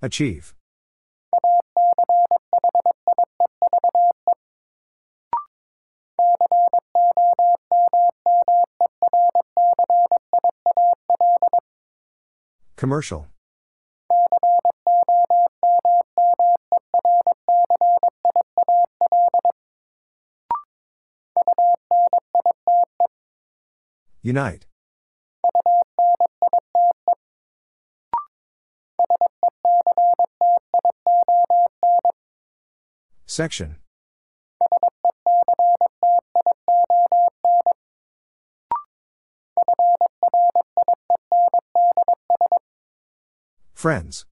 Achieve. Commercial. Unite. Section. Friends.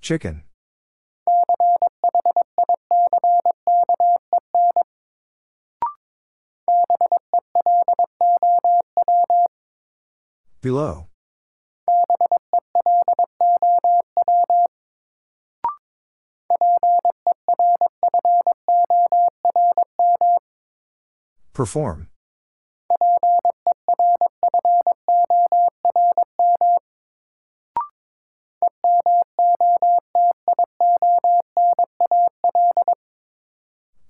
Chicken. Below. Perform.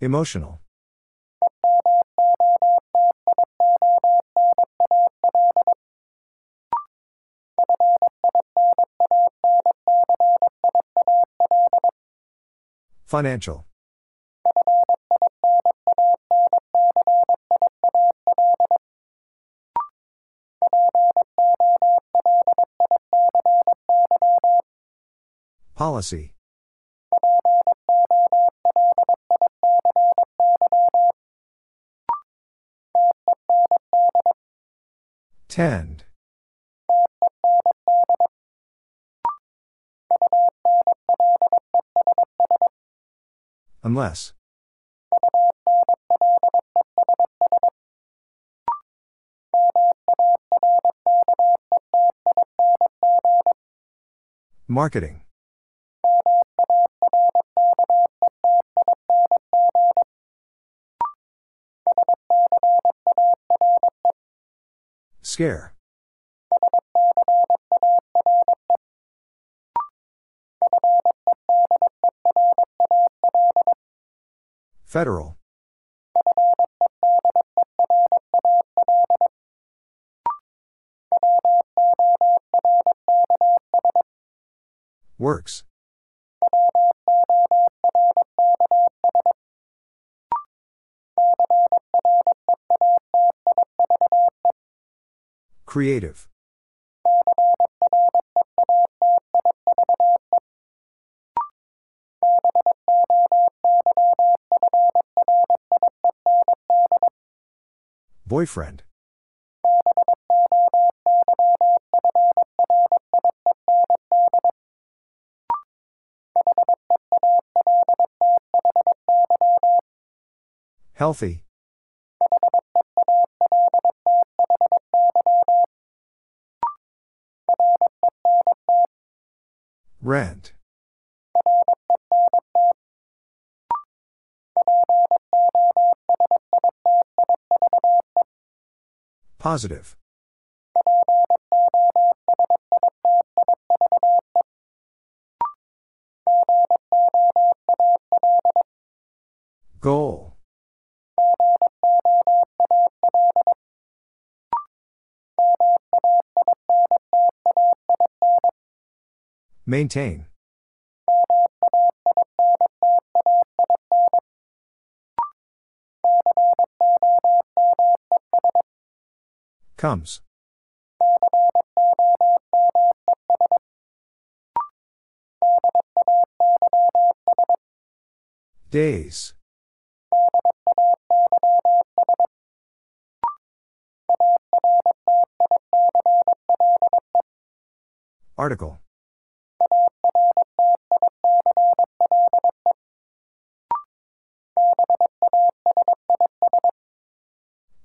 Emotional. Financial. Policy. Tend. Unless. Marketing. Scare. Federal. Works. Creative. Boyfriend. Healthy. Rent. Positive. Goal. Maintain. Comes. Days. Article.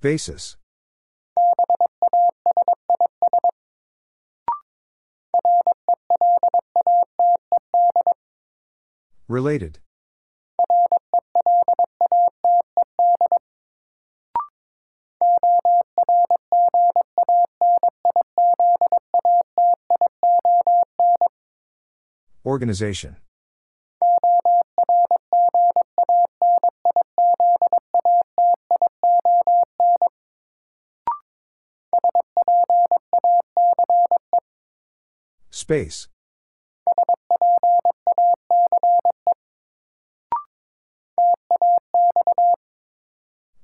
Basis. Related. Organization. Space.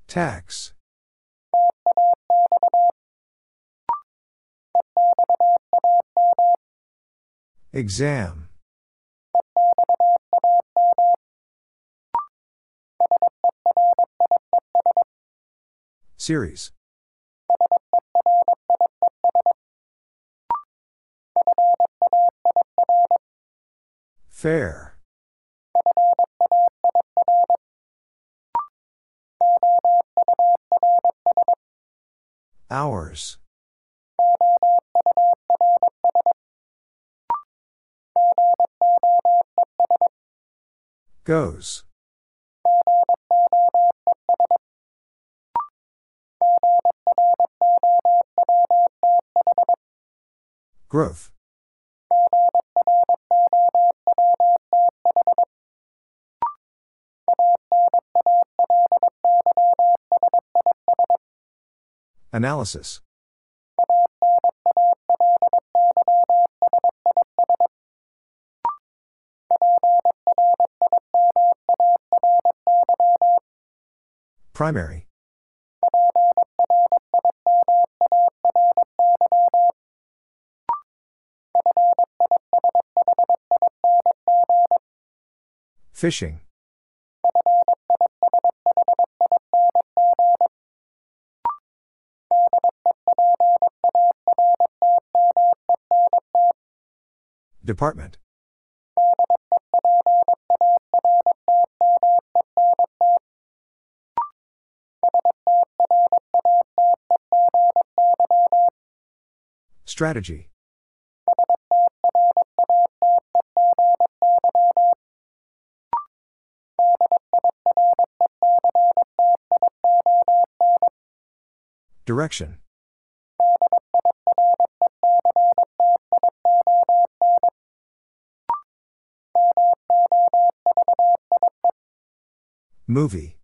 Tax. Exam. Series. Fair. Goes. Growth. Analysis. Primary. Fishing. Department. Strategy. Direction. Movie.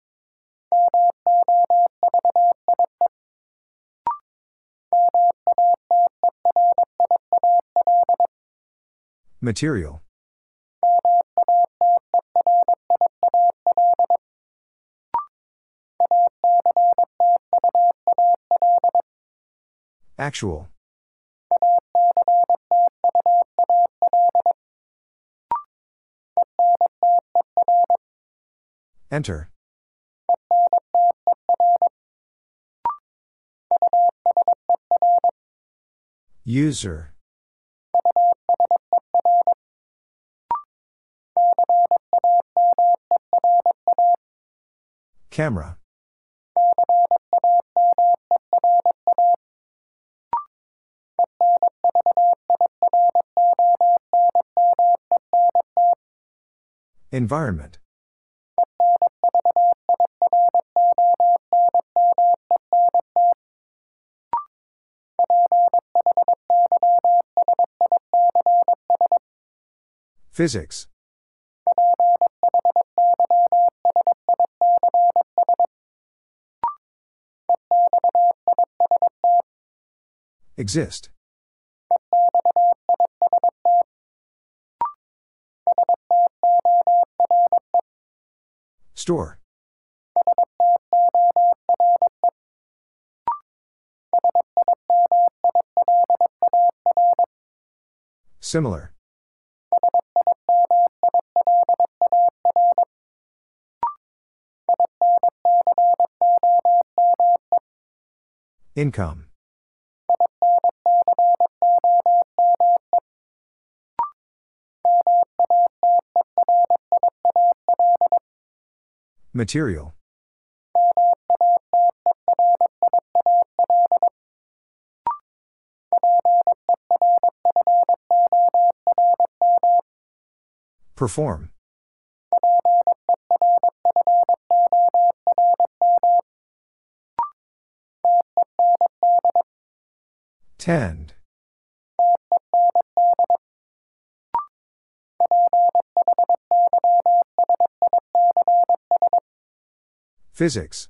Material. Actual. Enter. User. Camera. Environment. Physics. Exist. Store. Similar. Income. Material. Perform. Tend. Physics.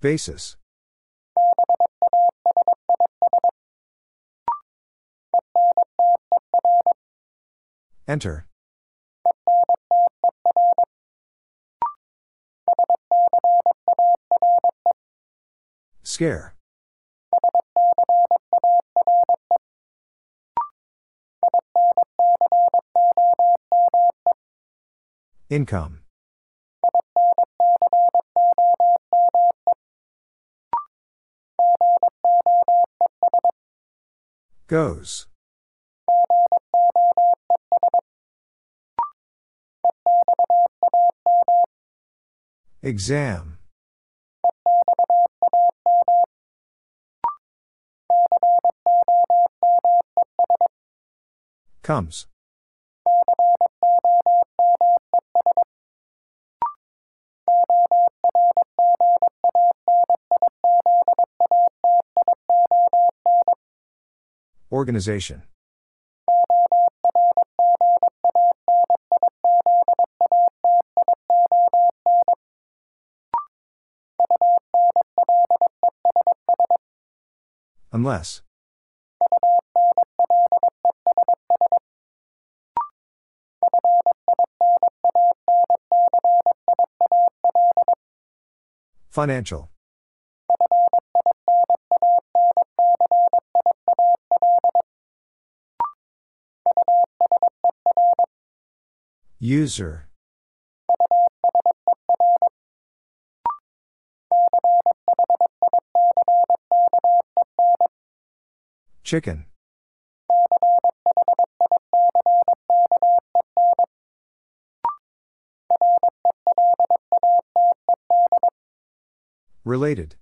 Basis. Enter. Scare. Income. Goes. Exam. Comes. Organization. Unless. Financial. User. Chicken. Related.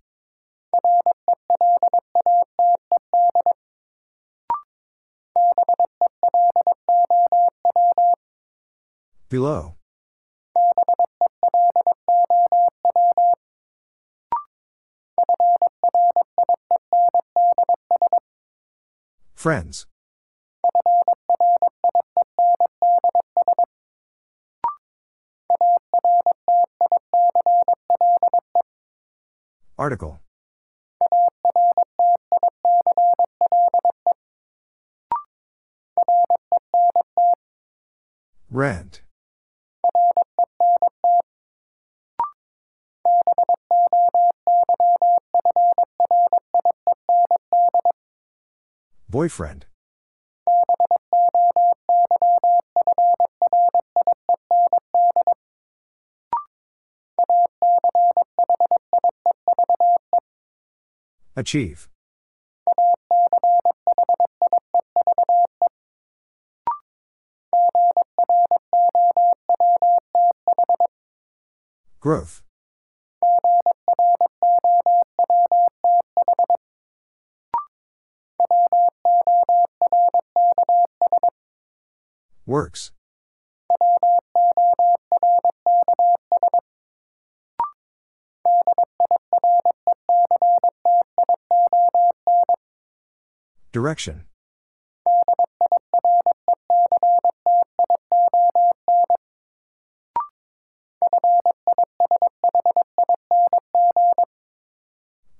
Below. Friends. Article. Rent. Boyfriend. Achieve. Growth. Works. Direction.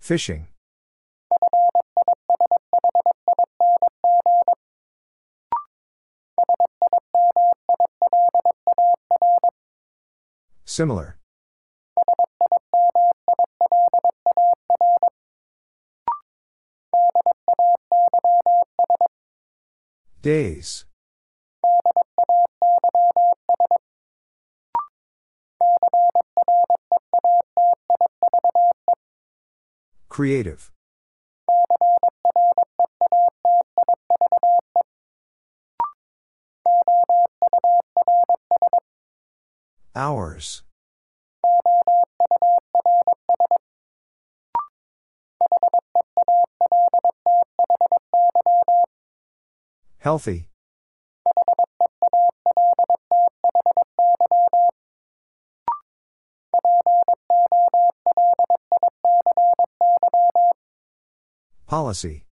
Fishing. Similar. Days. Creative. Hours. Healthy. Policy.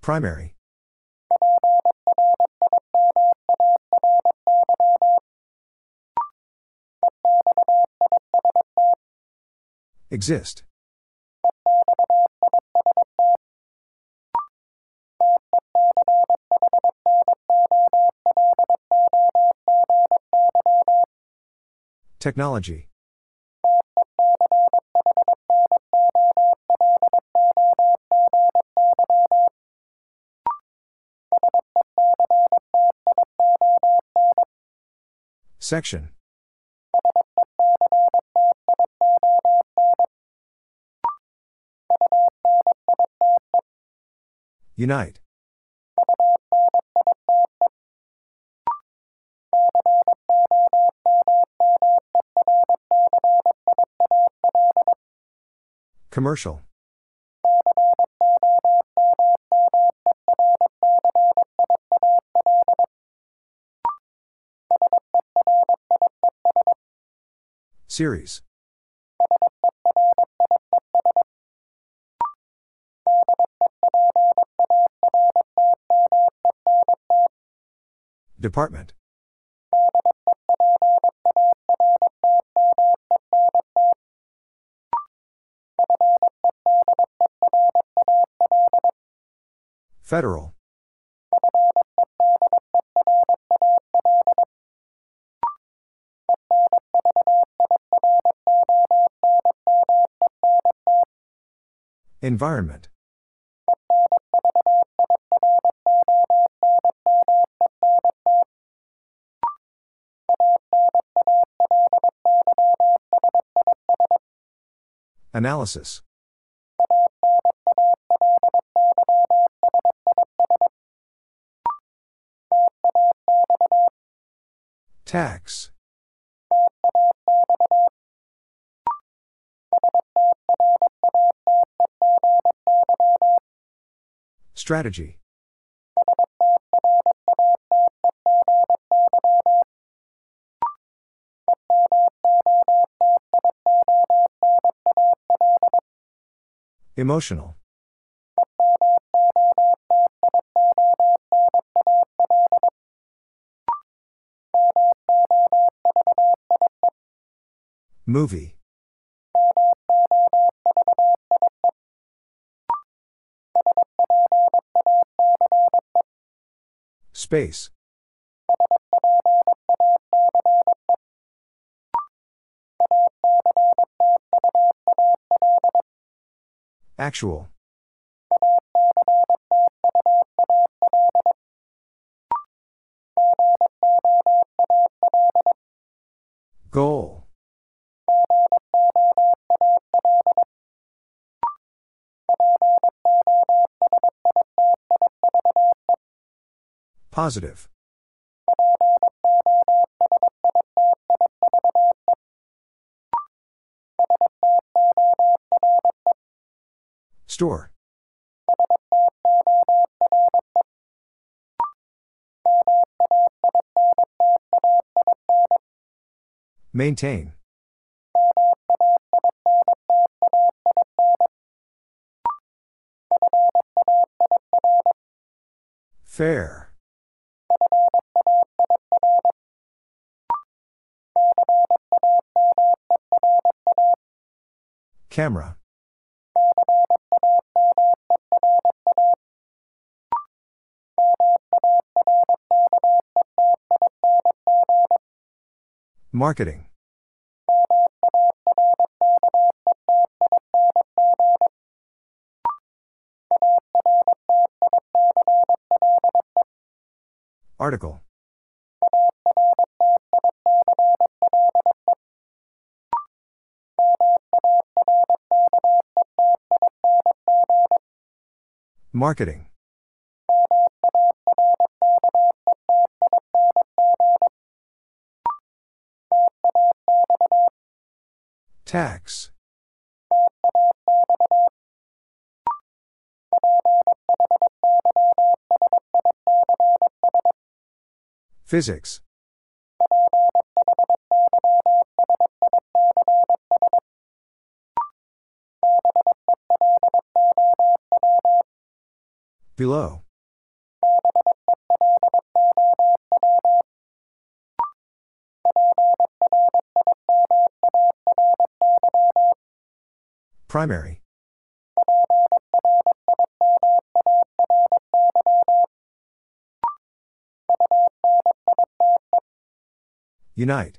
Primary. Exist. Technology. Section. Unite. Commercial. Series. Department. Federal. Environment. Analysis. Tax. Strategy. Emotional. Movie. Space. Actual. Goal. Positive. Store. Maintain. Fair. Camera. Marketing. Article. Marketing. Tax. Physics. Below. Primary. Unite.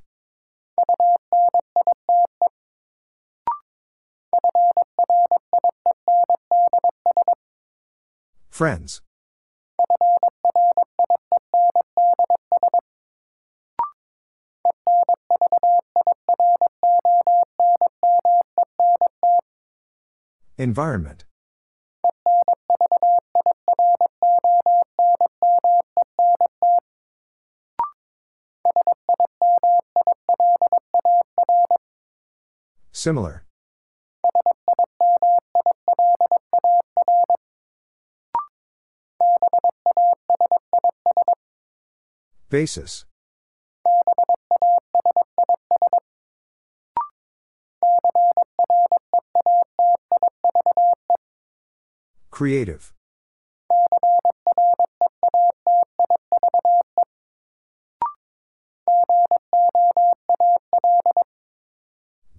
Friends. Environment. Similar. Basis. Creative.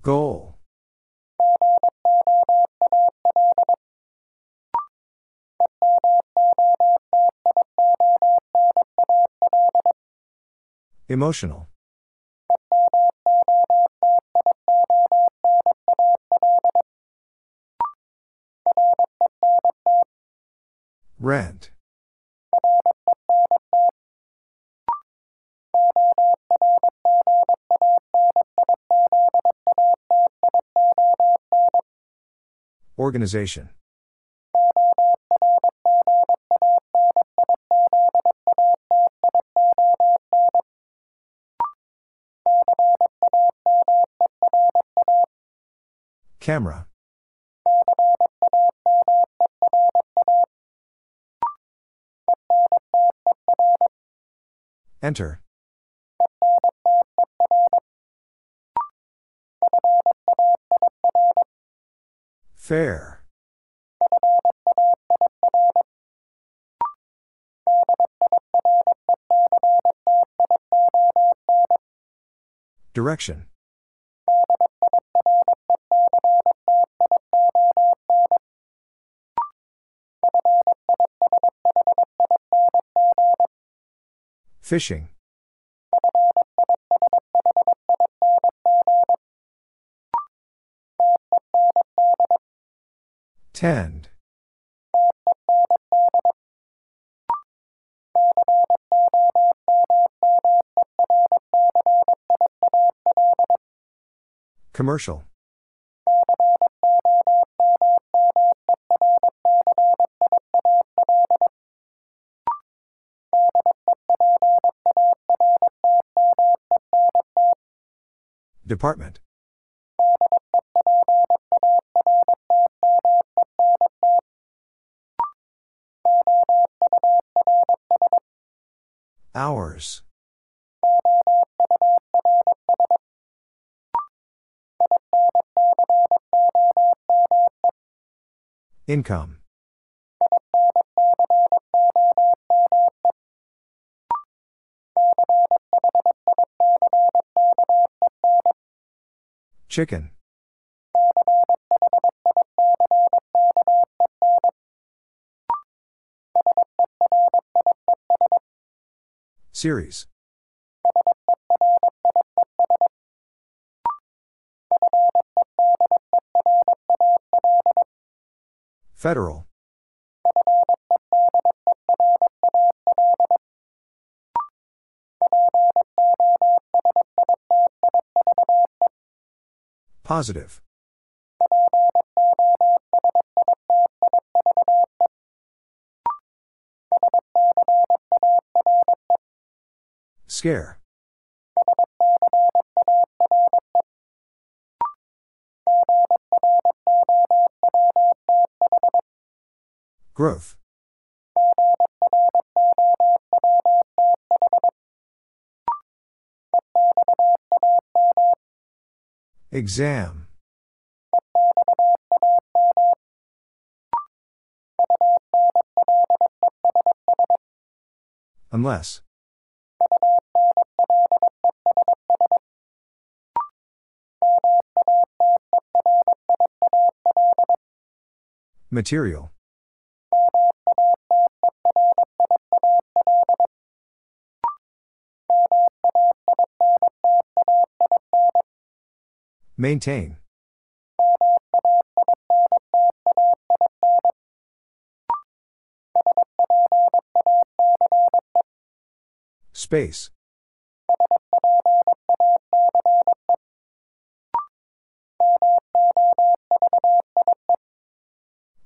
Goal. Emotional. Rent. Organization. Camera. Enter. Fair. Direction. Fishing. Tend. Commercial. Department. Hours. Income. Chicken. Series. Federal. Positive. Scare. Growth. Exam. Unless. Material. Maintain. Space.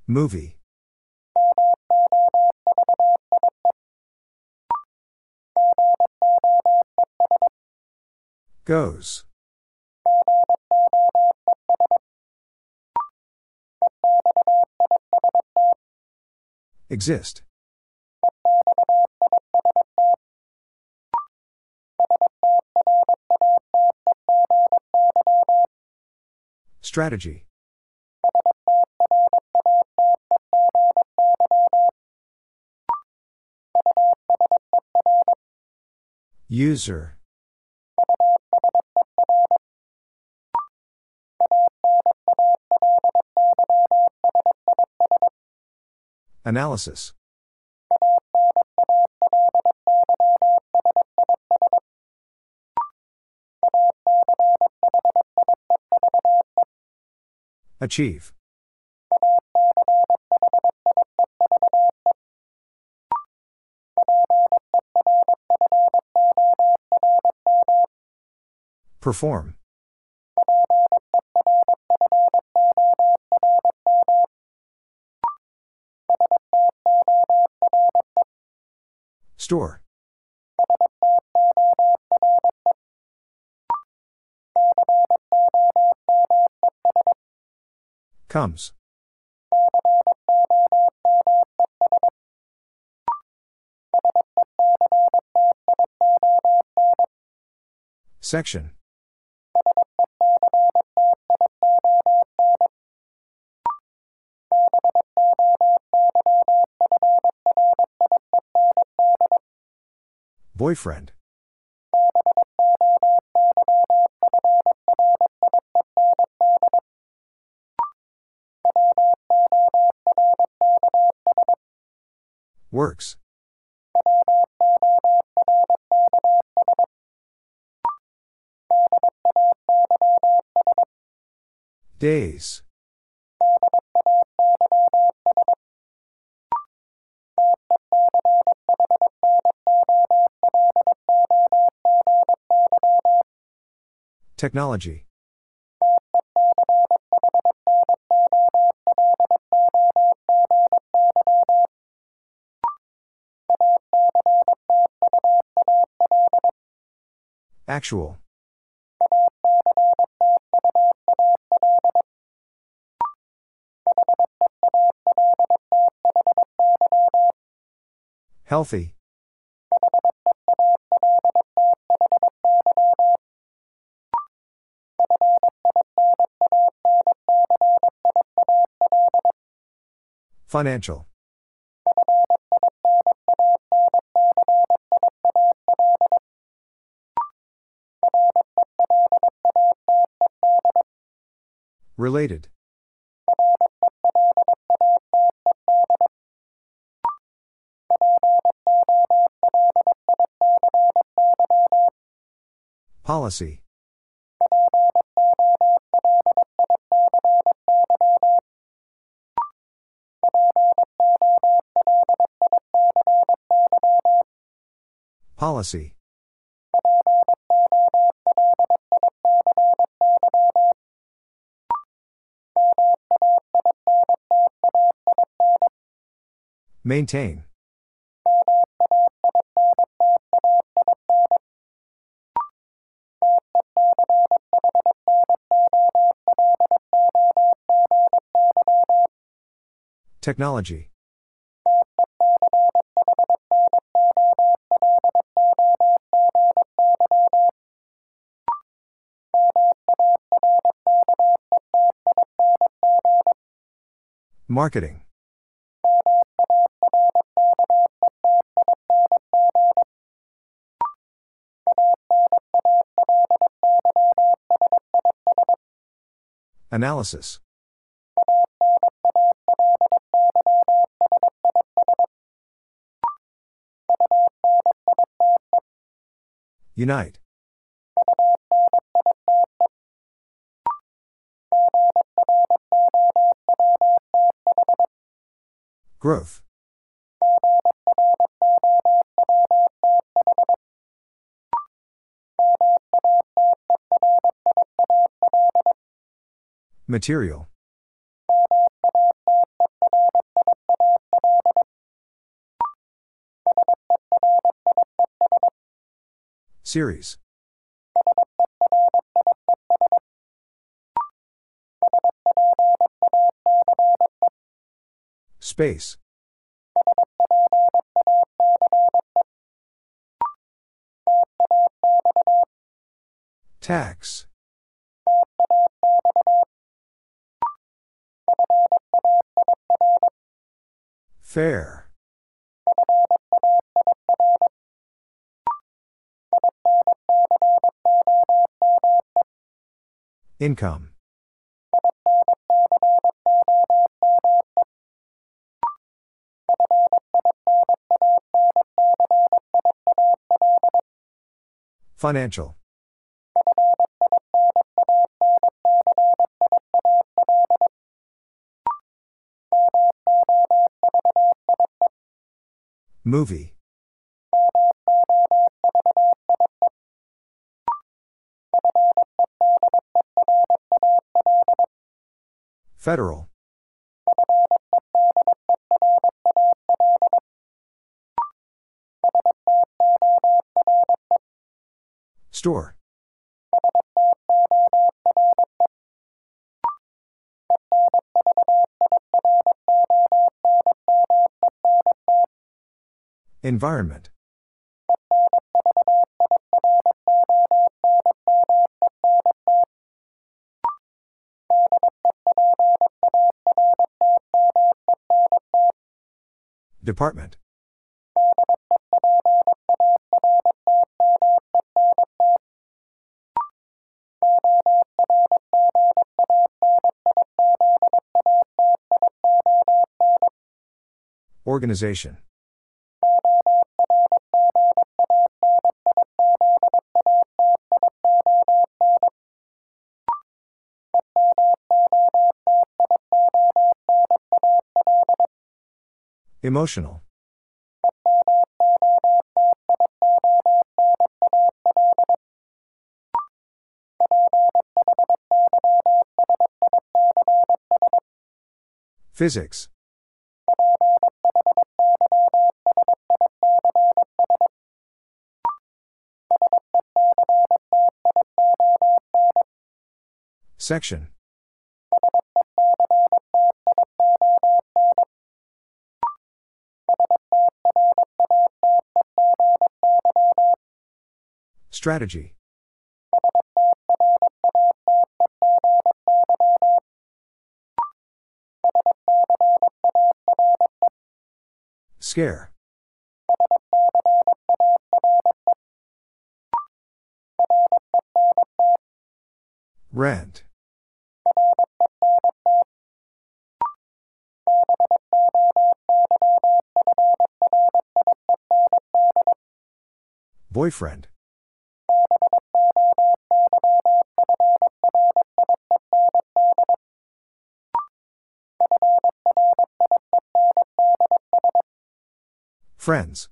Movie. Goes. Exist. Strategy. User. Analysis. Achieve. Perform. Store. Comes. Section. Boyfriend. Works. Days. Technology. Actual. Healthy. Financial. Related. Policy. Policy. Maintain. Technology. Marketing. Analysis. Unite. Growth. Material. Series. Space. Tax. Fair. Income. Financial. Movie. Federal. Store. Environment. Department. Organization. Emotional. Physics. Section. Strategy. Scare. Rent. Boyfriend. Friends.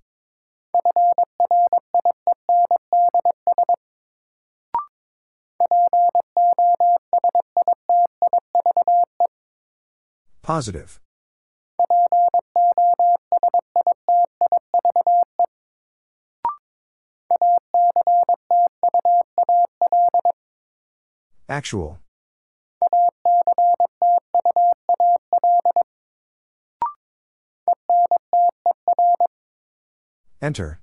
Positive. Actual. Enter.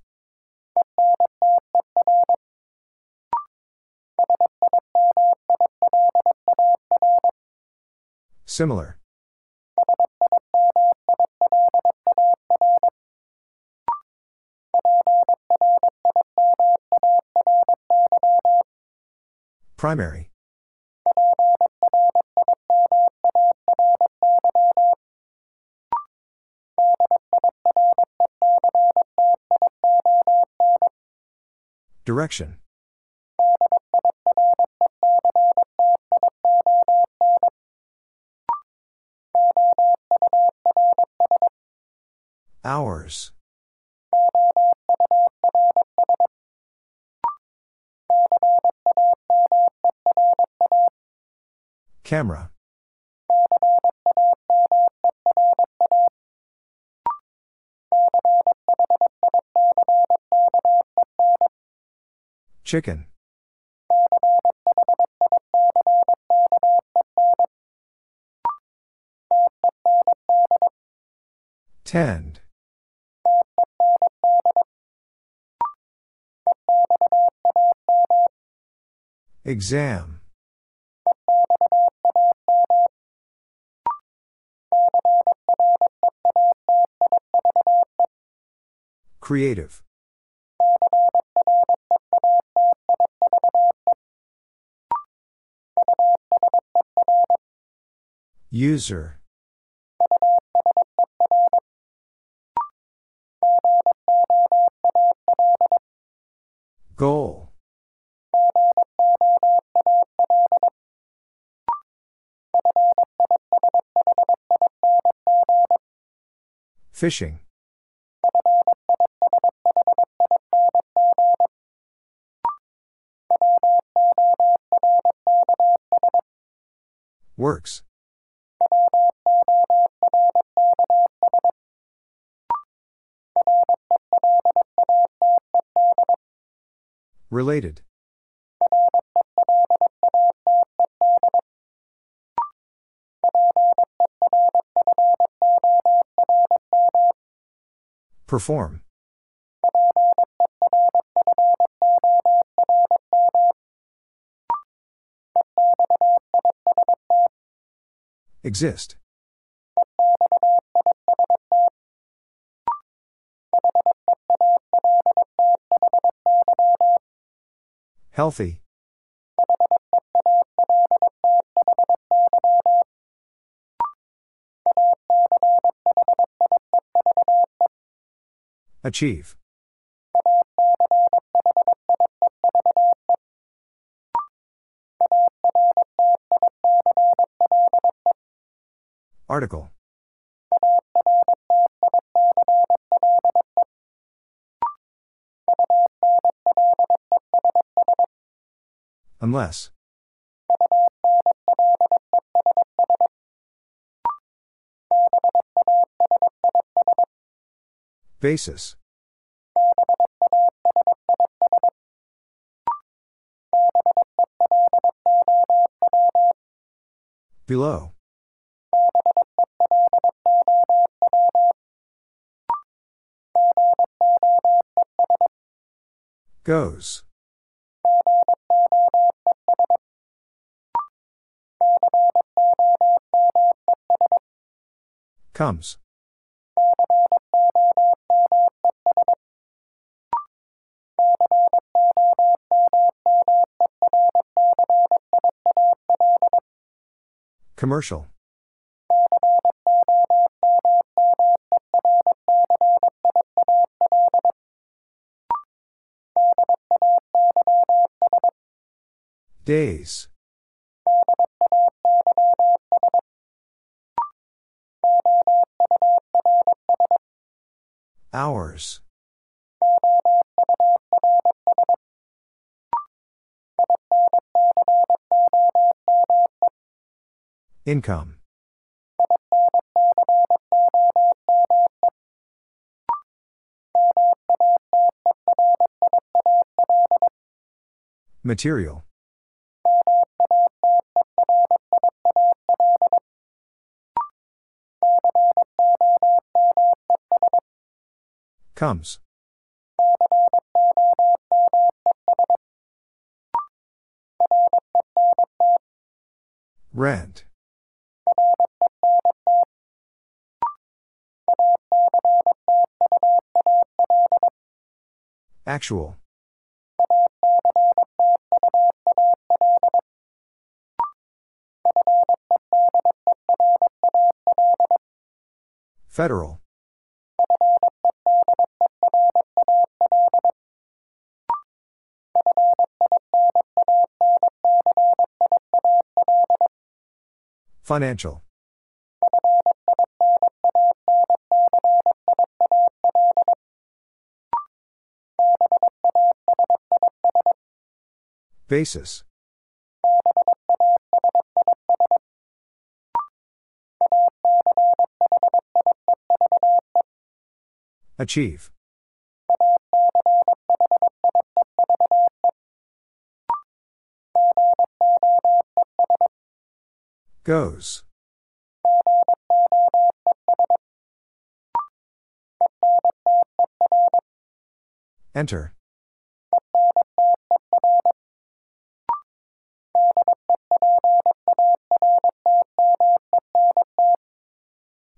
Similar. Primary. Direction. Hours. Camera. Chicken. Tend. Exam. Creative. User. Goal. Fishing. Works. Related. Perform. Exist. Healthy. Achieve. Article. Unless. Basis. Below. Goes. Comes. Commercial. Days. Hours. Income. Material. Comes. Rent. Actual. Federal. Financial. Basis. Achieve. Goes. Enter.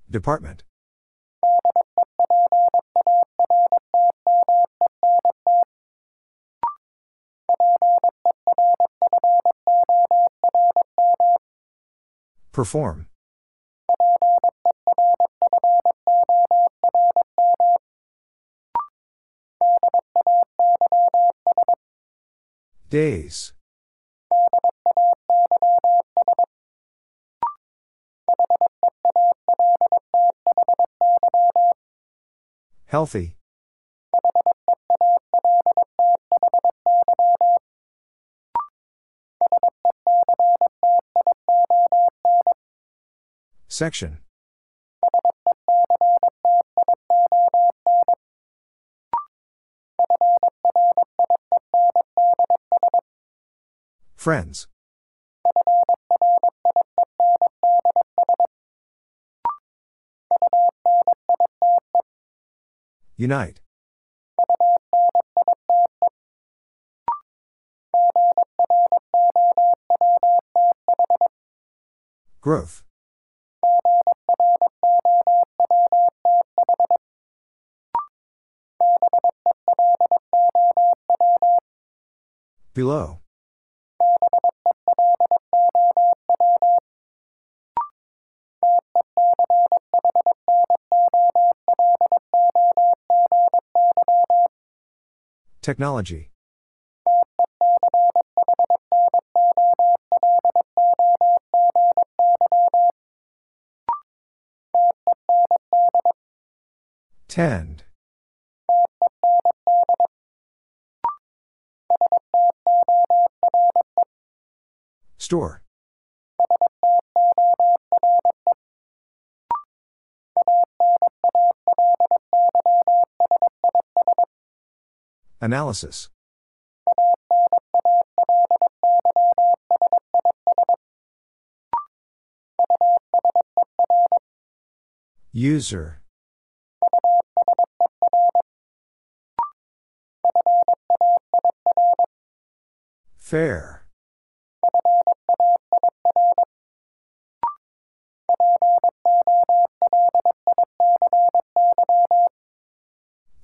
Department. Perform. Days. Healthy. Section. Friends. Unite. Growth. Below. Technology. Tend. Store. Analysis. User. Fair.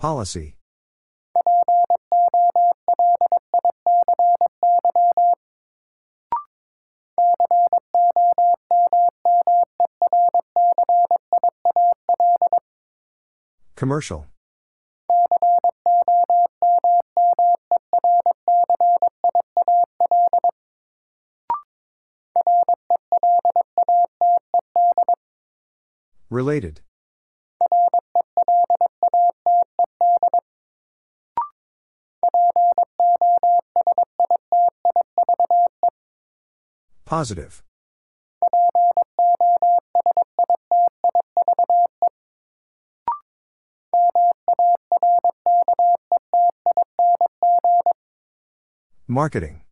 Policy. Commercial. Related. Positive. Marketing.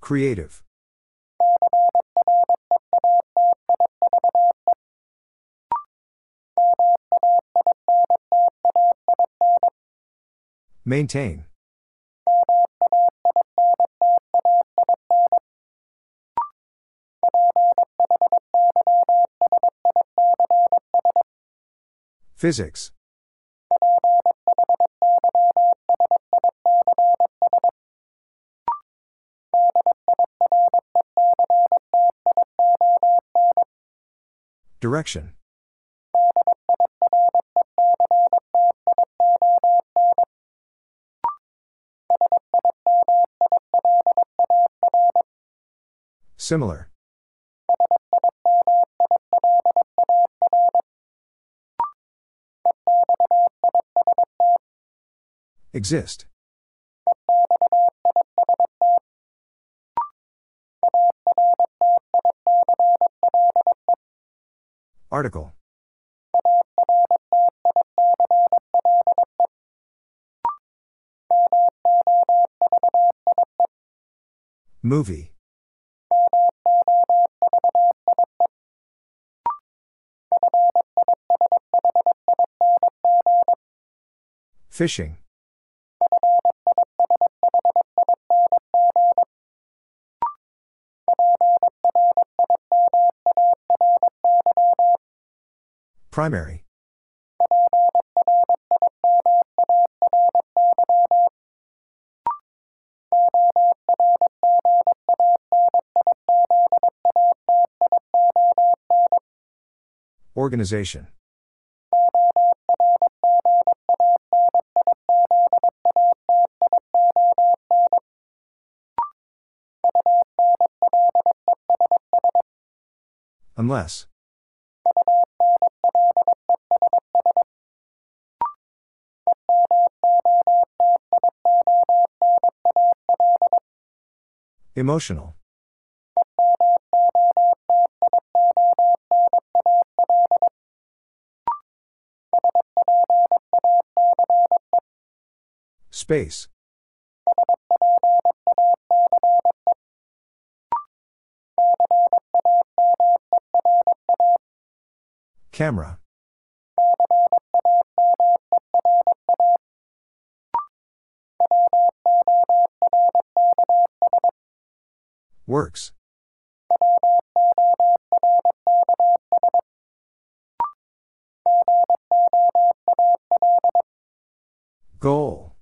Creative. Maintain. Physics. Direction. Similar. Exist. Article. Movie. Fishing. Primary. Organization. Unless. Emotional. Space. Camera. Works. Goal.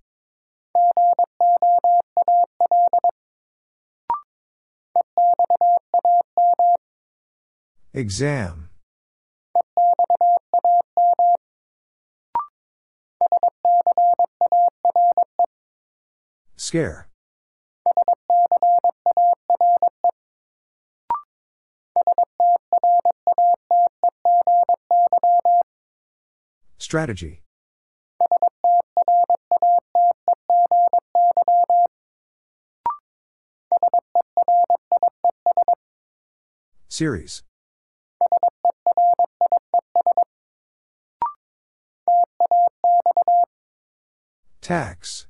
Exam. Scare. Strategy. Series. Tax.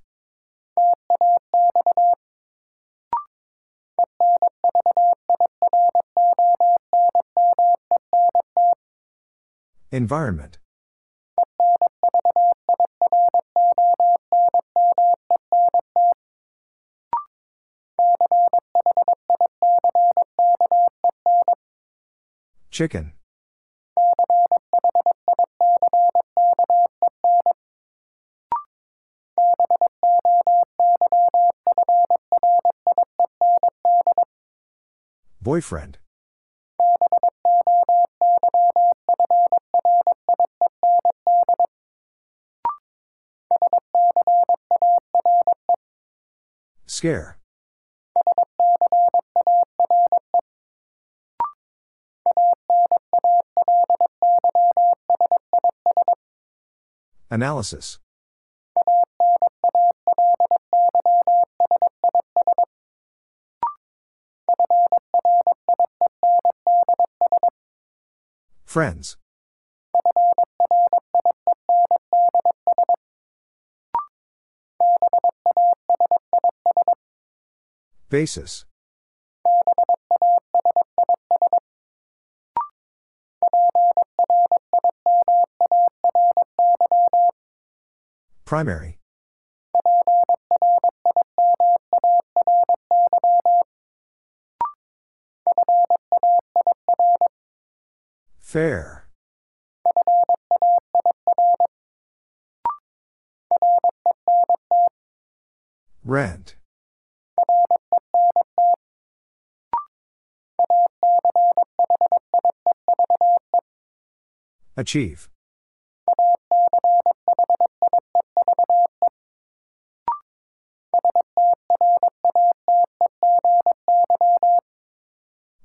Environment. Chicken. Boyfriend. Scare. Analysis. Friends. Basis. Primary. Fair. Rent. Achieve.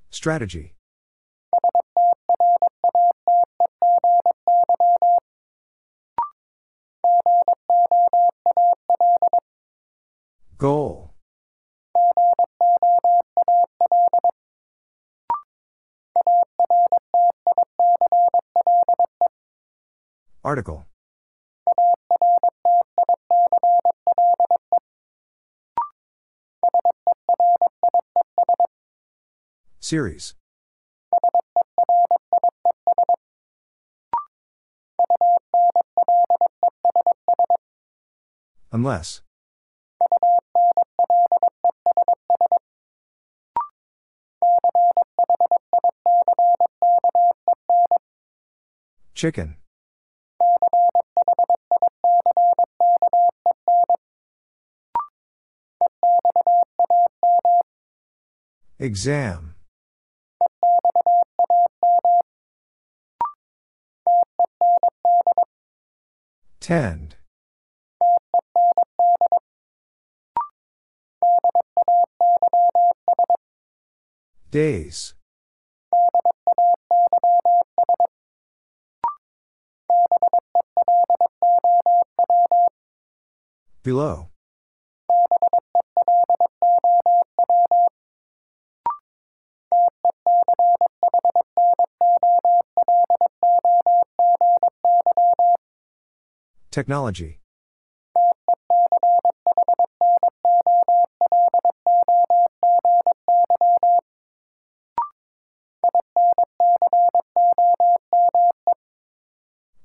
Strategy. Goal. Article. Series. Unless. Chicken. Exam. Tend. Days. Below. Technology.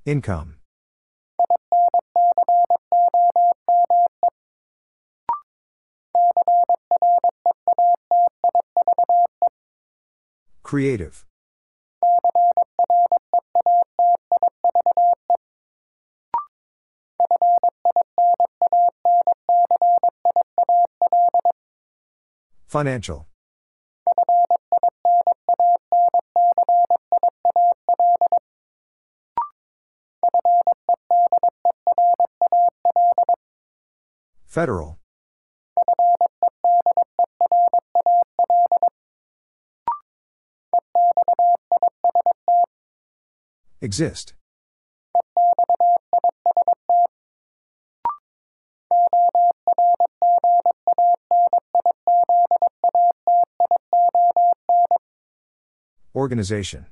Income. Creative. Financial. Federal. Exist. Organization.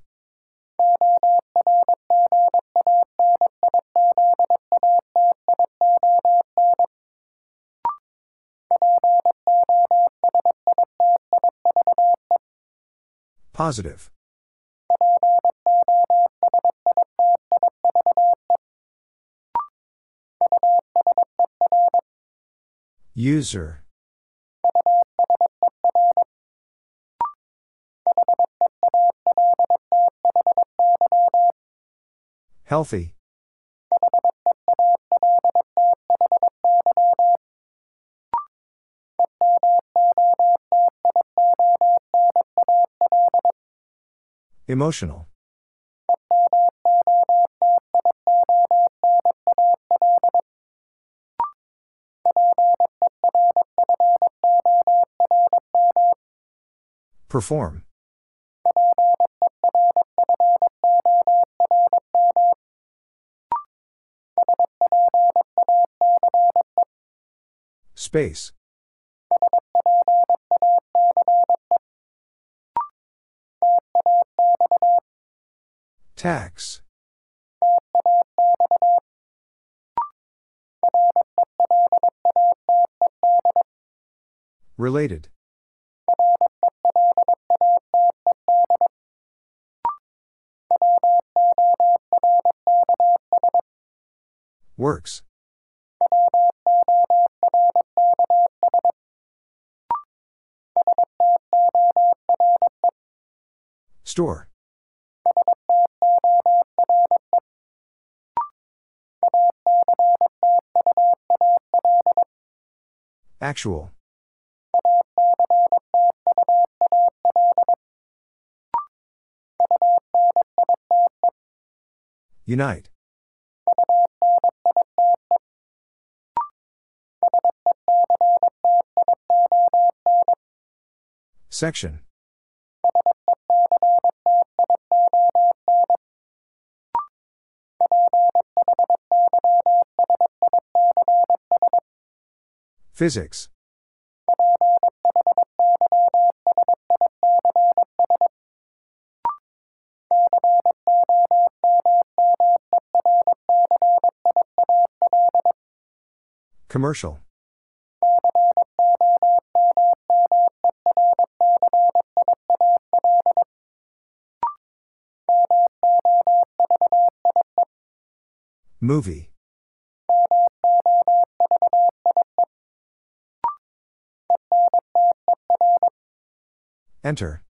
Positive. User. Healthy. Emotional. Perform. Space. Tax. Related. Works. Store. Actual. Unite. Section. Physics. Commercial. Movie. Enter.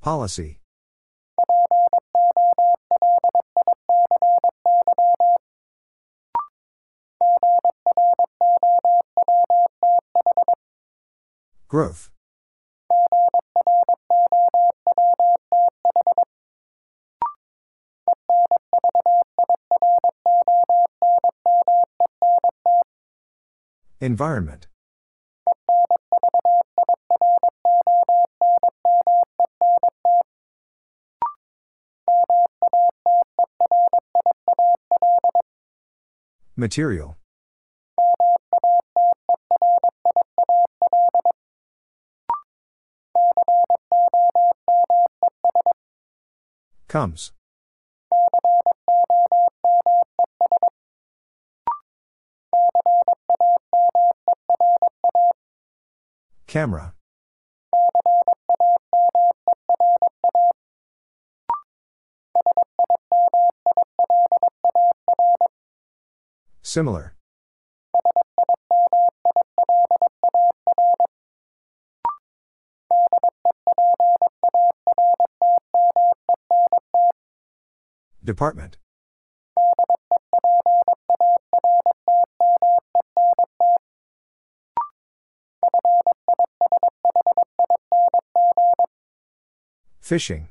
Policy. Growth. Environment. Material. Comes. Camera. Similar. Department. Fishing.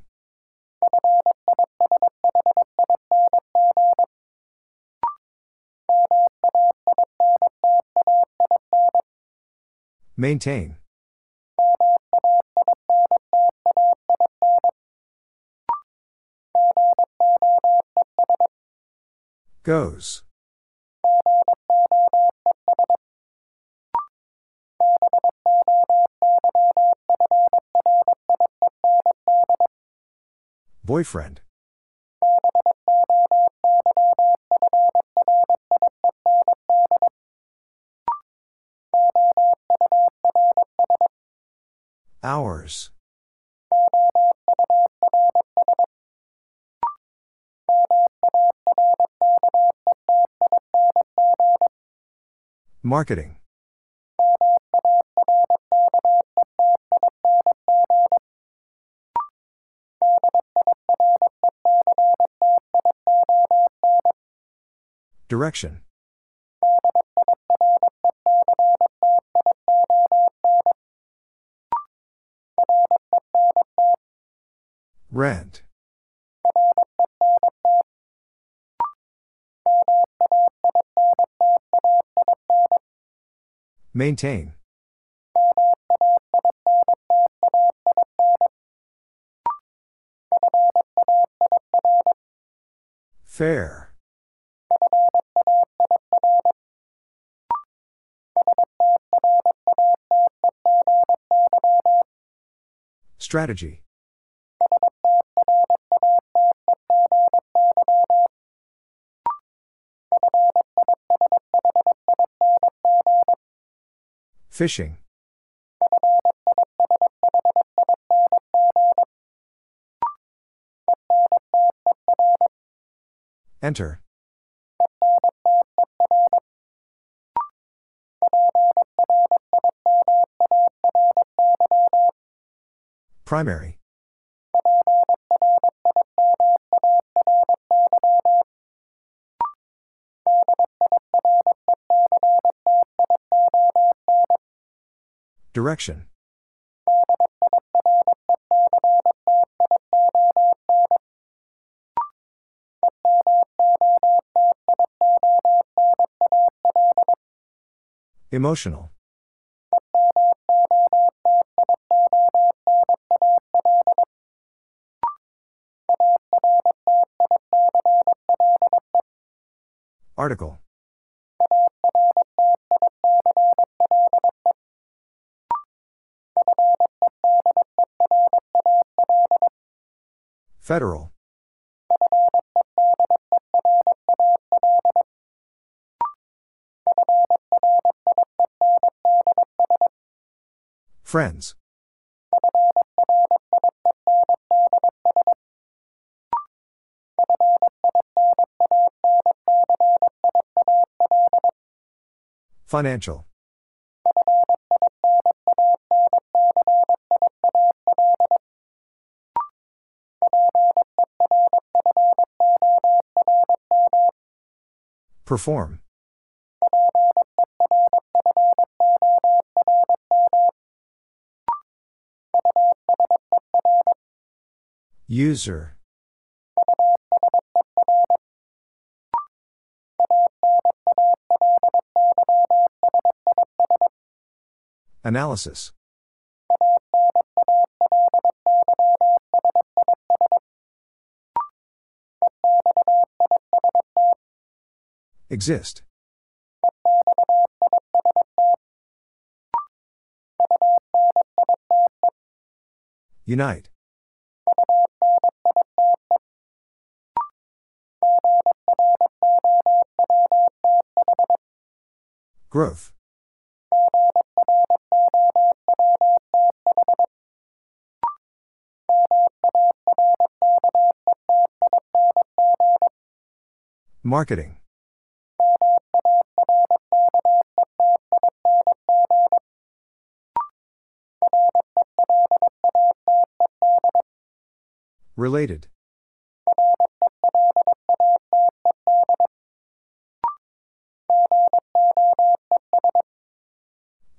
Maintain. Goes. Boyfriend. Hours. Marketing. Direction. Rent. Maintain. Fair. Strategy. Fishing. Enter. Primary. Direction. Emotional. Article. Federal. Friends. Financial. Perform. User. Analysis. Exist. Unite. Growth. Marketing. Related.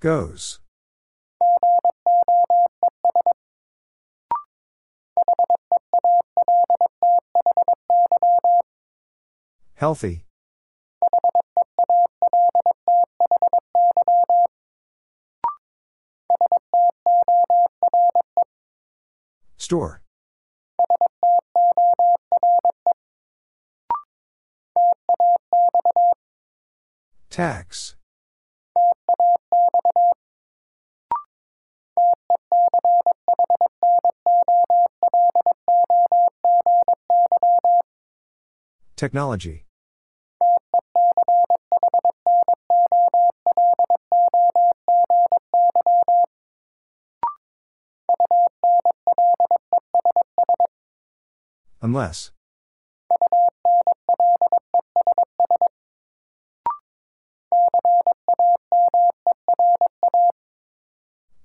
Goes. Healthy. Store. Tax. Technology. Unless.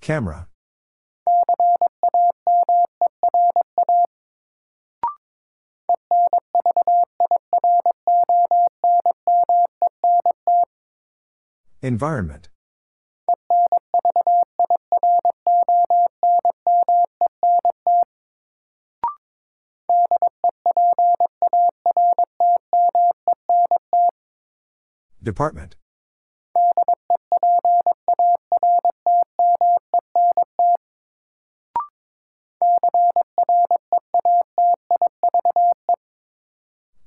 Camera. Environment. Department.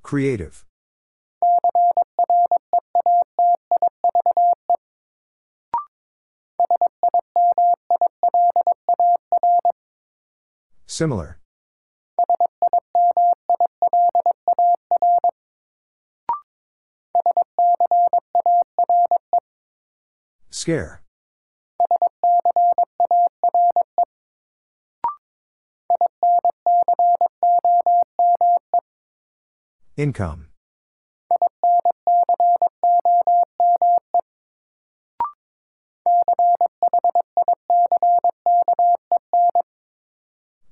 Creative. Similar. Scare. Income.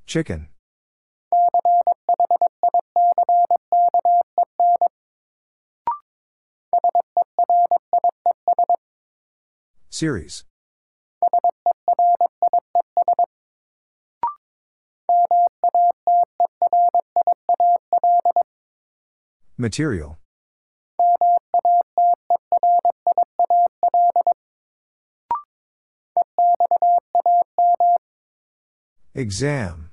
Chicken. Series. Material. Exam.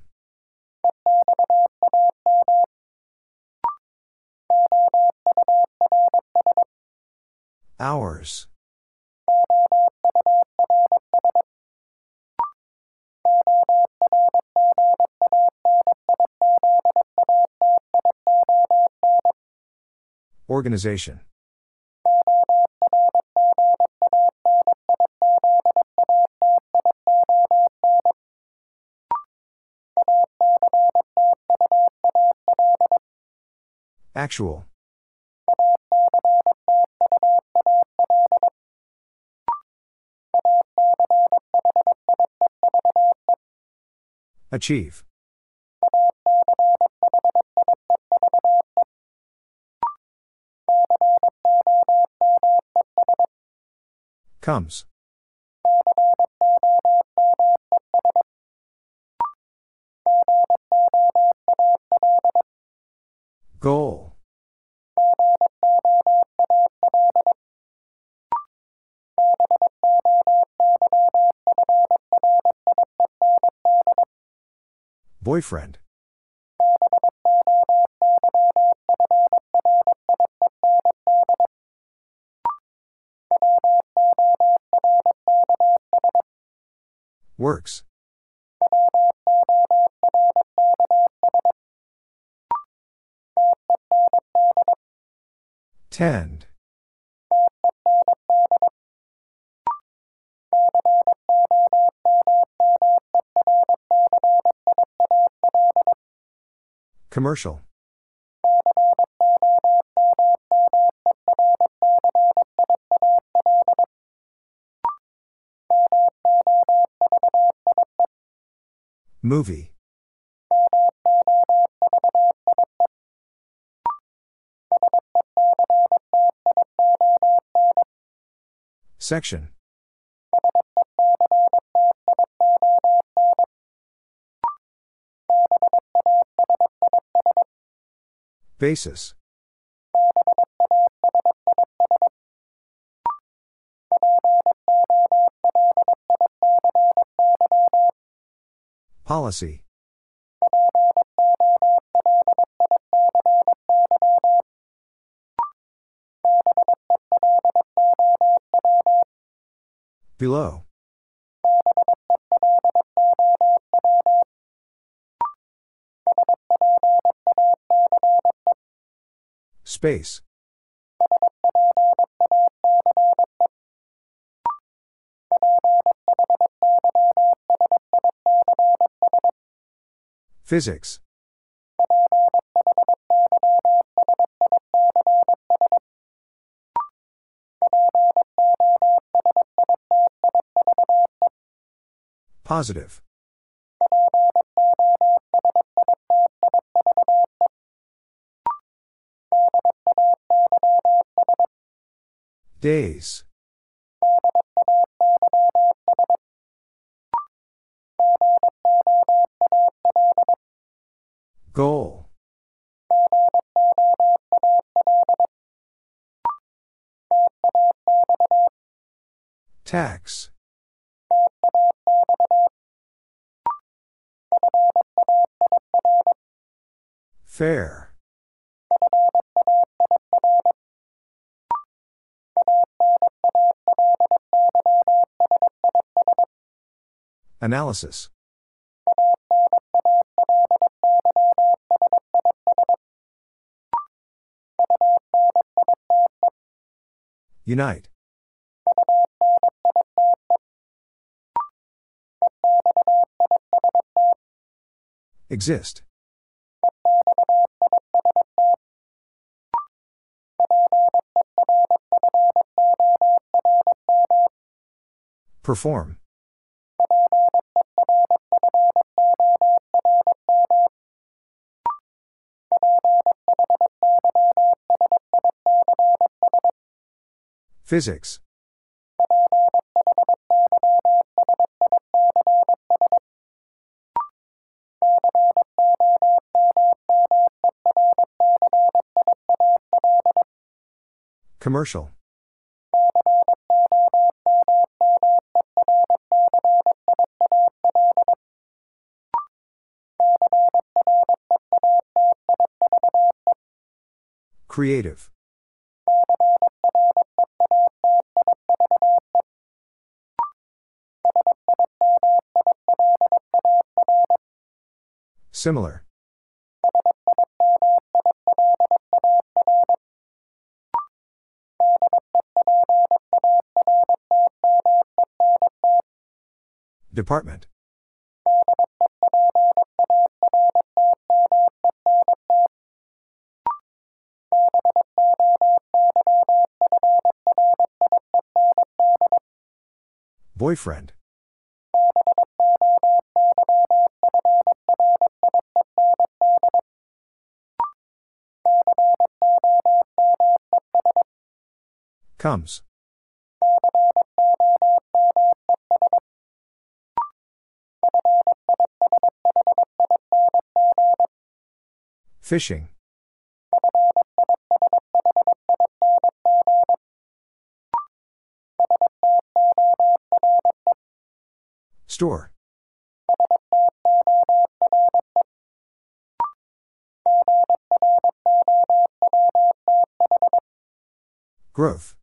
Hours. Organization. Actual. Achieve. Comes. Goal. Boyfriend. Works. Tend. Commercial. Movie. Section. Basis. Policy. Below. Space. Physics. Positive. Days. Goal. Tax. Fair. Analysis. Unite. Exist. Perform. Physics. Commercial. Creative. Similar. Department. Boyfriend. Comes. Fishing. Store. Growth.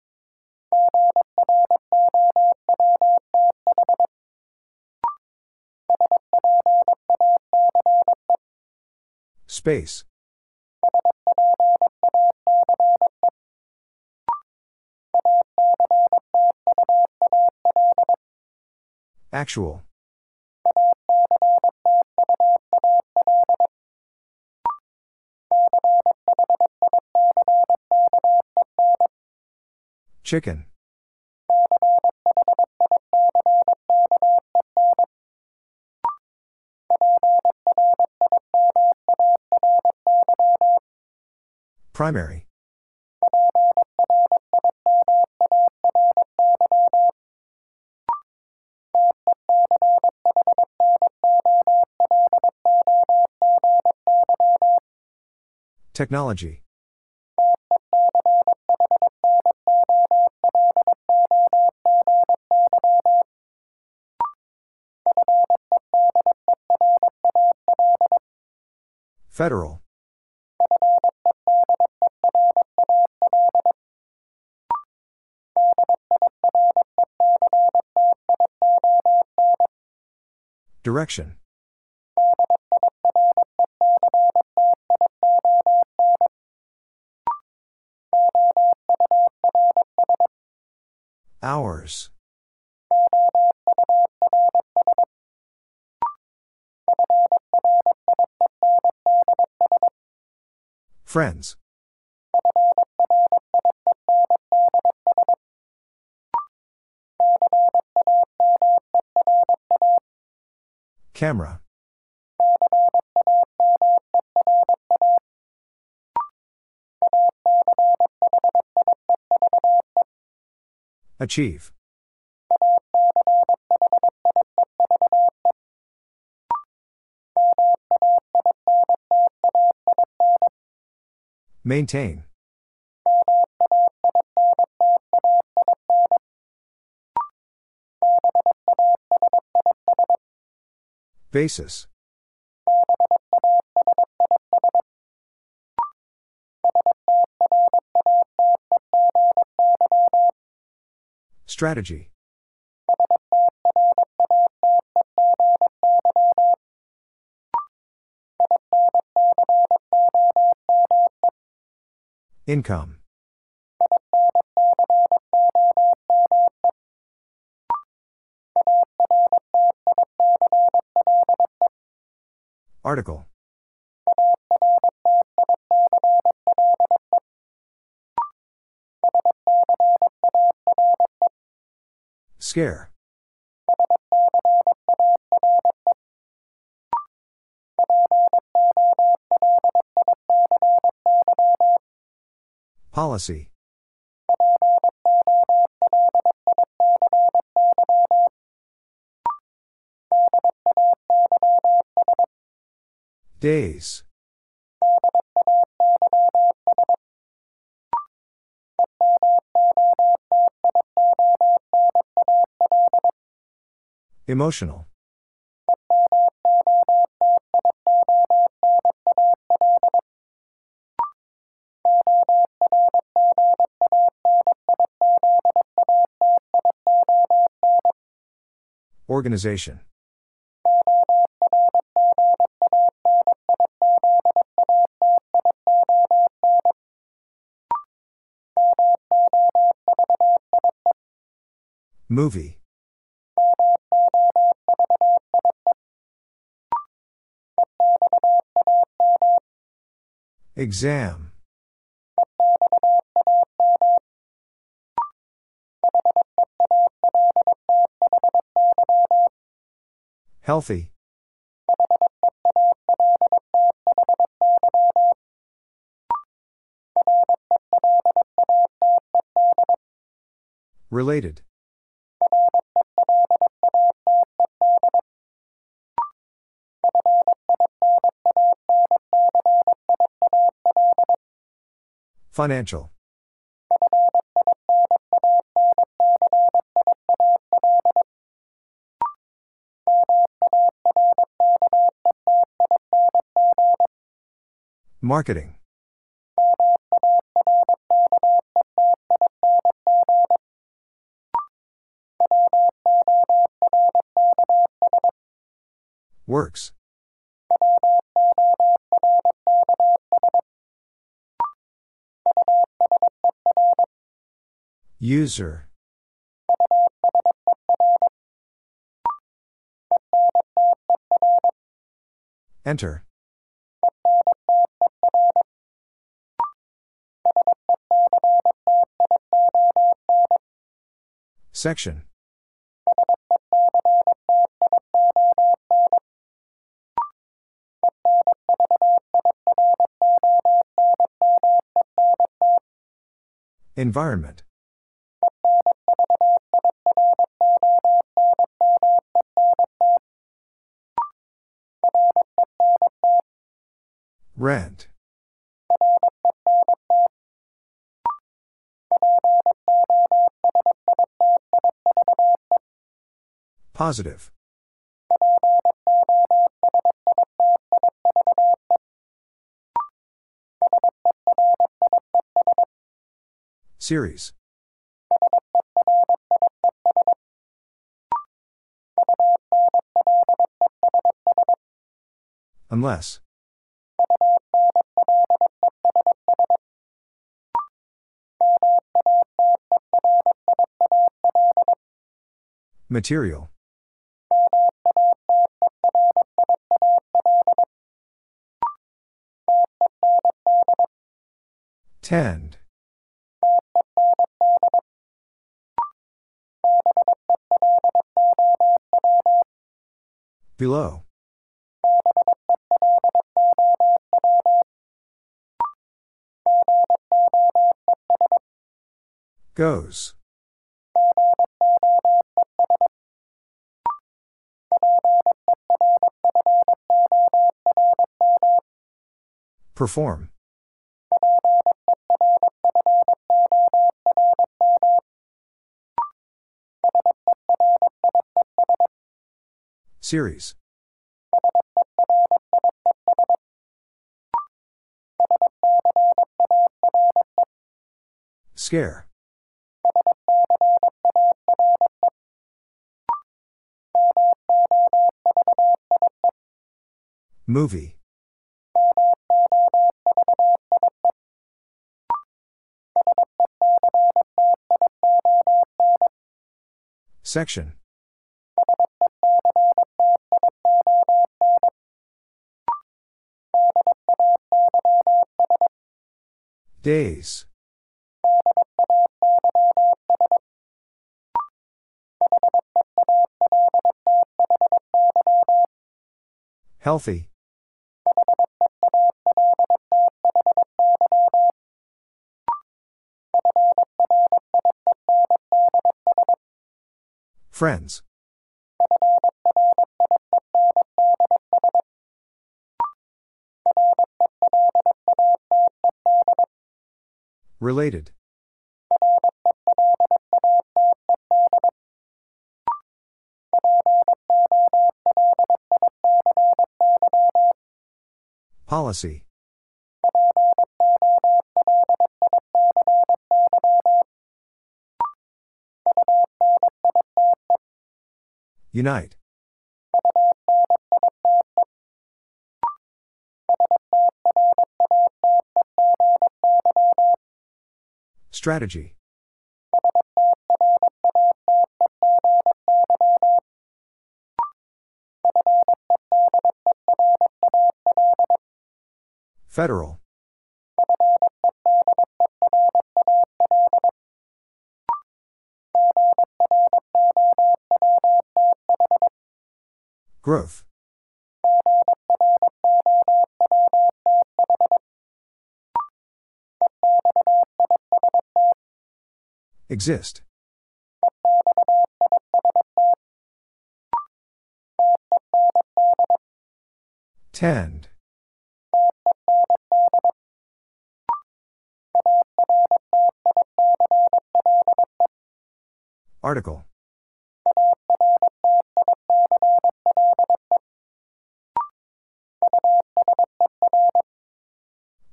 Space. Actual. Chicken. Primary. Technology. Federal. Direction. Hours. Friends. Camera. Achieve. Maintain. Basis. Strategy. Income. Article. Scare. Policy. Days. Emotional. Organization Movie. Exam. Healthy. Related. Financial. Marketing. Works. User. Enter. Section. Environment. Rent. Positive. Series. Unless. Material. Tend. Below. Goes. Perform. Series. Scare. Movie. Section. Days. Healthy. Friends. Related. Policy. Unite. Strategy. Federal. Growth. Exist. Tend. Article.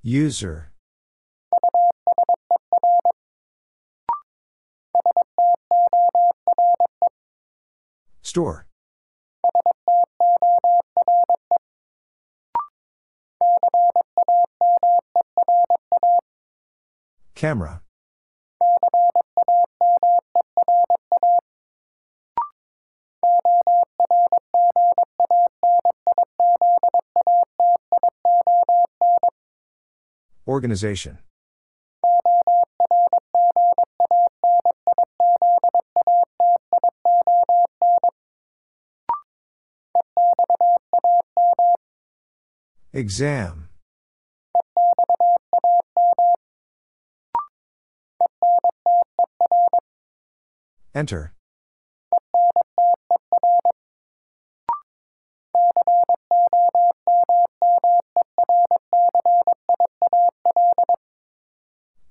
User. Store. Camera. Organization. Exam. Enter.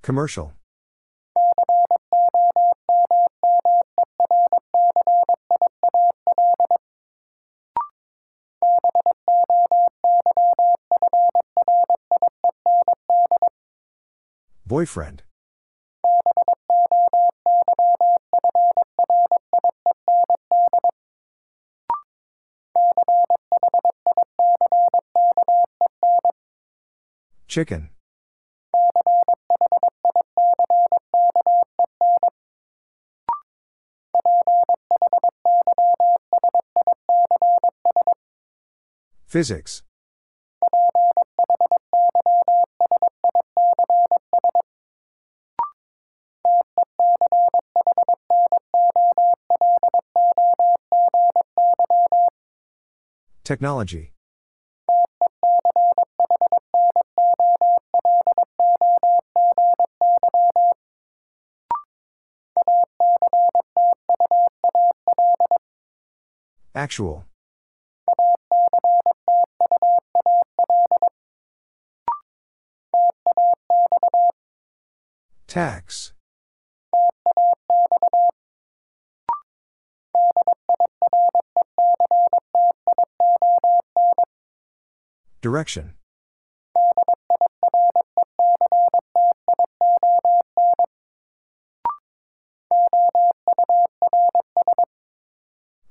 Commercial. Boyfriend. Chicken. Physics. Technology. Actual. Tax. Direction.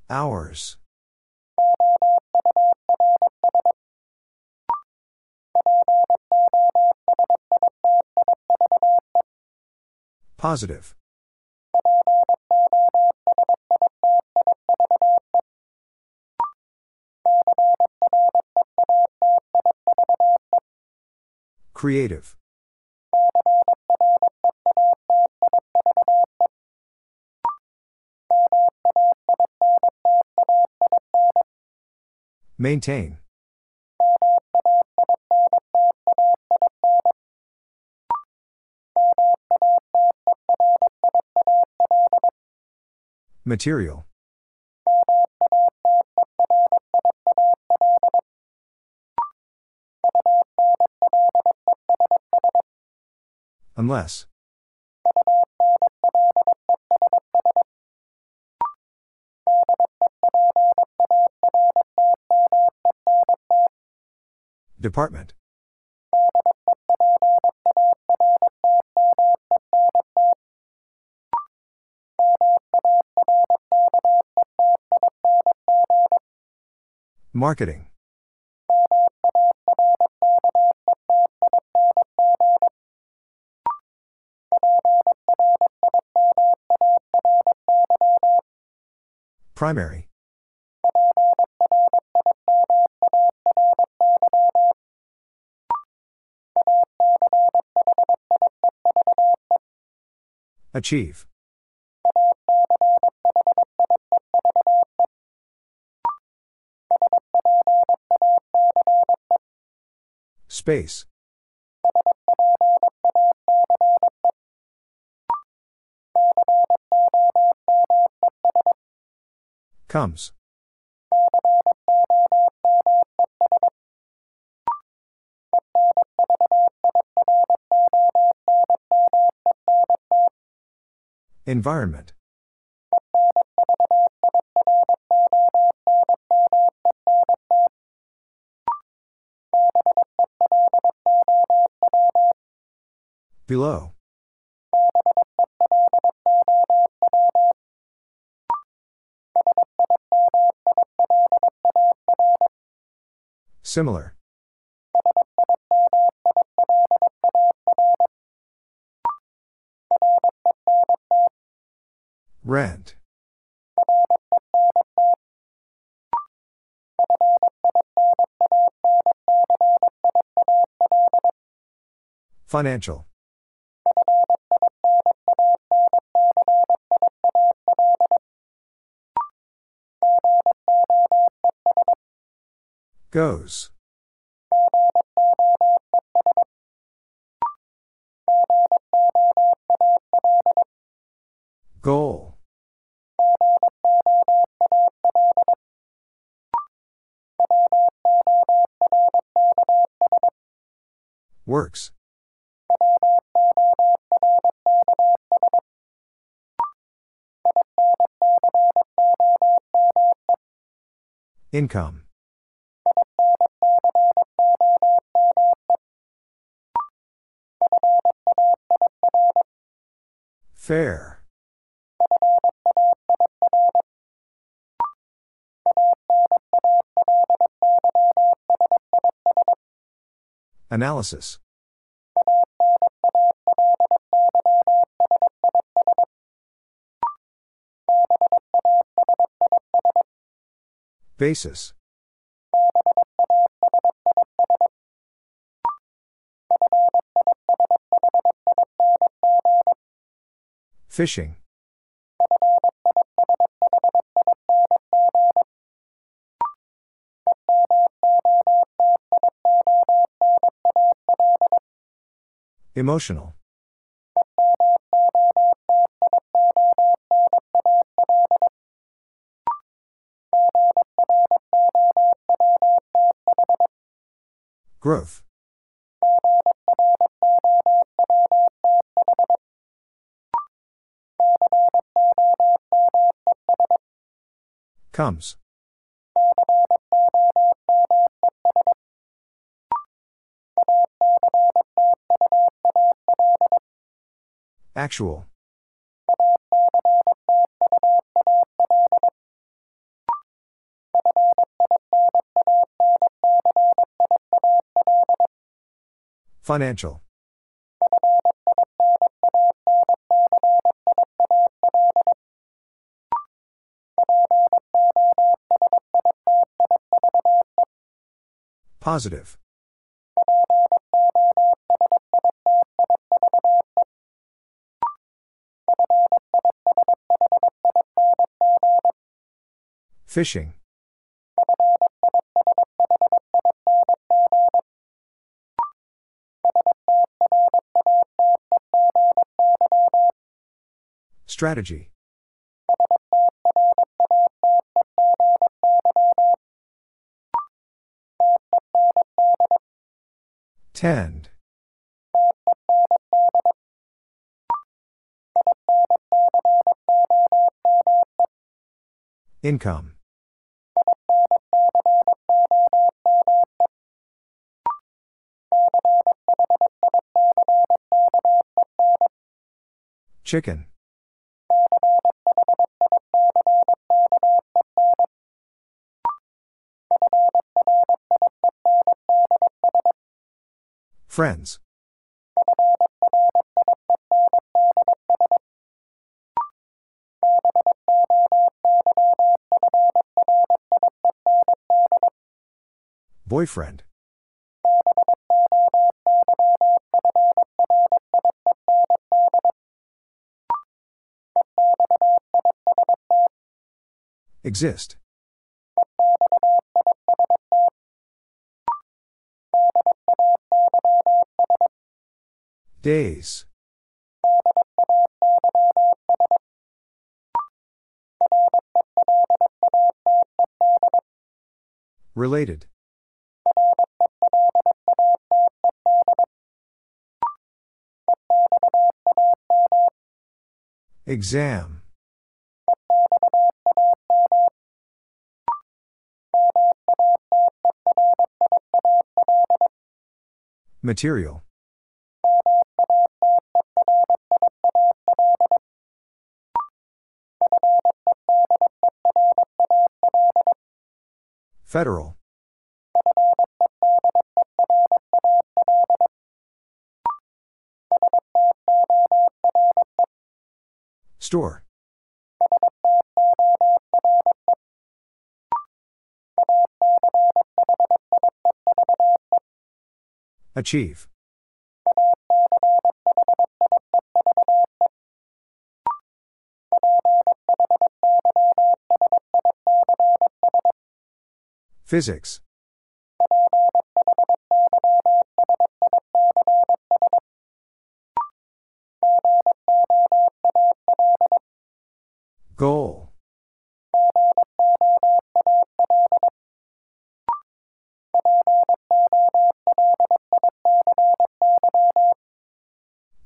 Hours. Positive. Creative. Maintain. Material. Unless. Department. Marketing. Primary. Achieve. Space. Comes. Environment. Below. Similar. Rent. Financial. Goes. Goal. Works. Income. Fair. Analysis. Basis. Fishing. Emotional. Growth. Comes. Actual. Financial. Positive. Fishing. Strategy. Tend. Income. Chicken. Friends. Boyfriend. Exist. Days. Related. Exam. Material. Federal. Store. Achieve. Physics. Goal.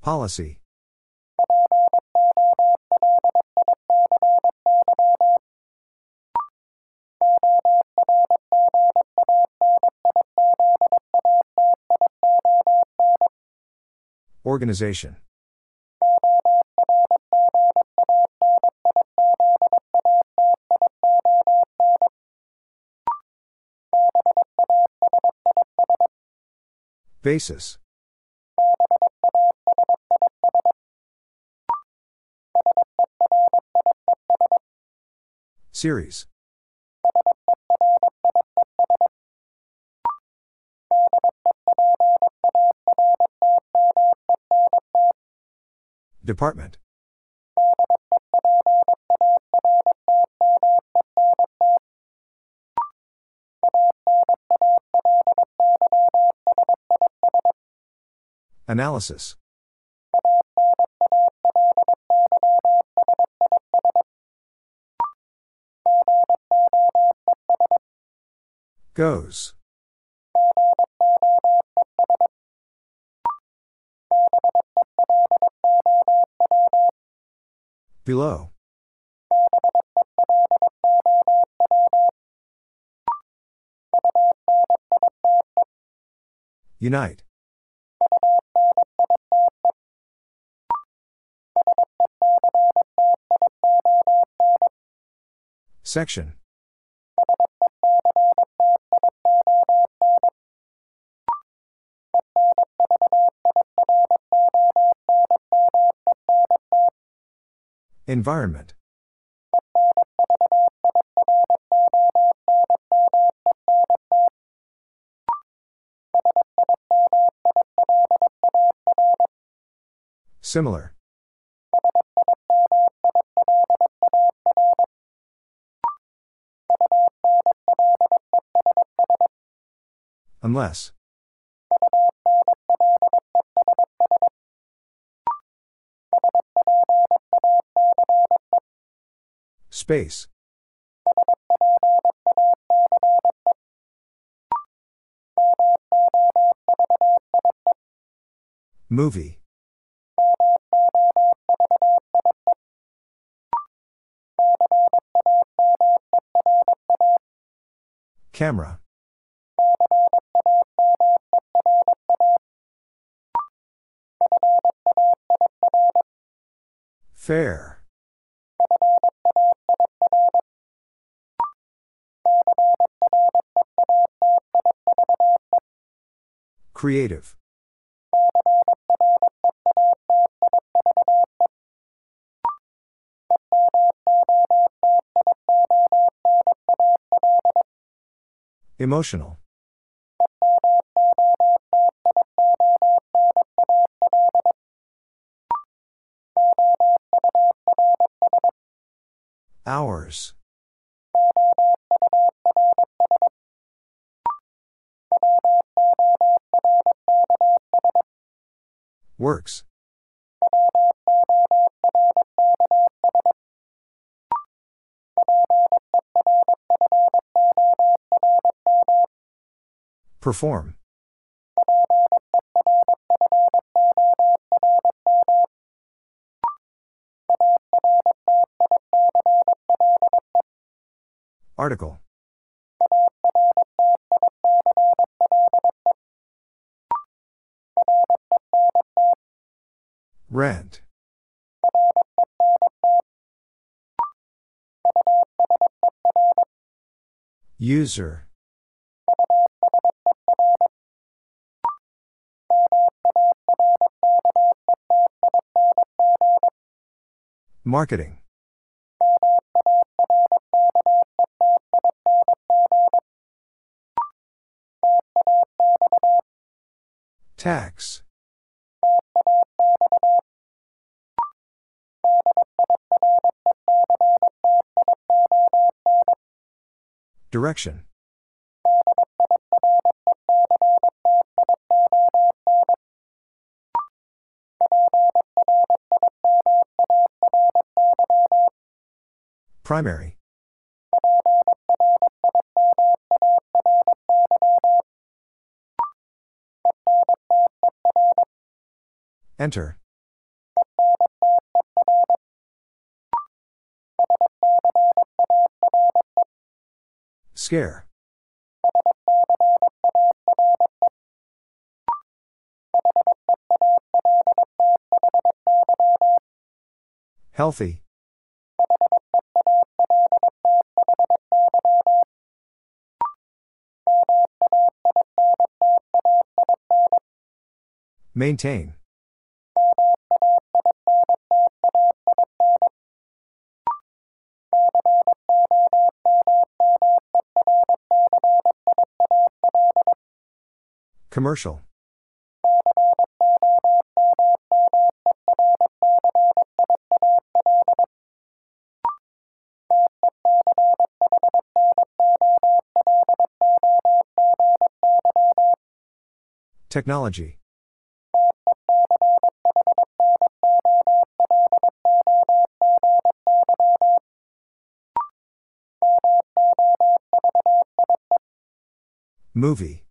Policy. Organization. Basis. Series. Department. Analysis. Goes. Below. Unite. Section. Environment. Similar. Unless. Space. Movie. Camera. Fair. Creative. Emotional. Hours. Works. Perform. Article. Rent. User. Marketing. Tax. Direction. Primary. Enter. Scare. Healthy. Maintain. Commercial. Technology. Movie.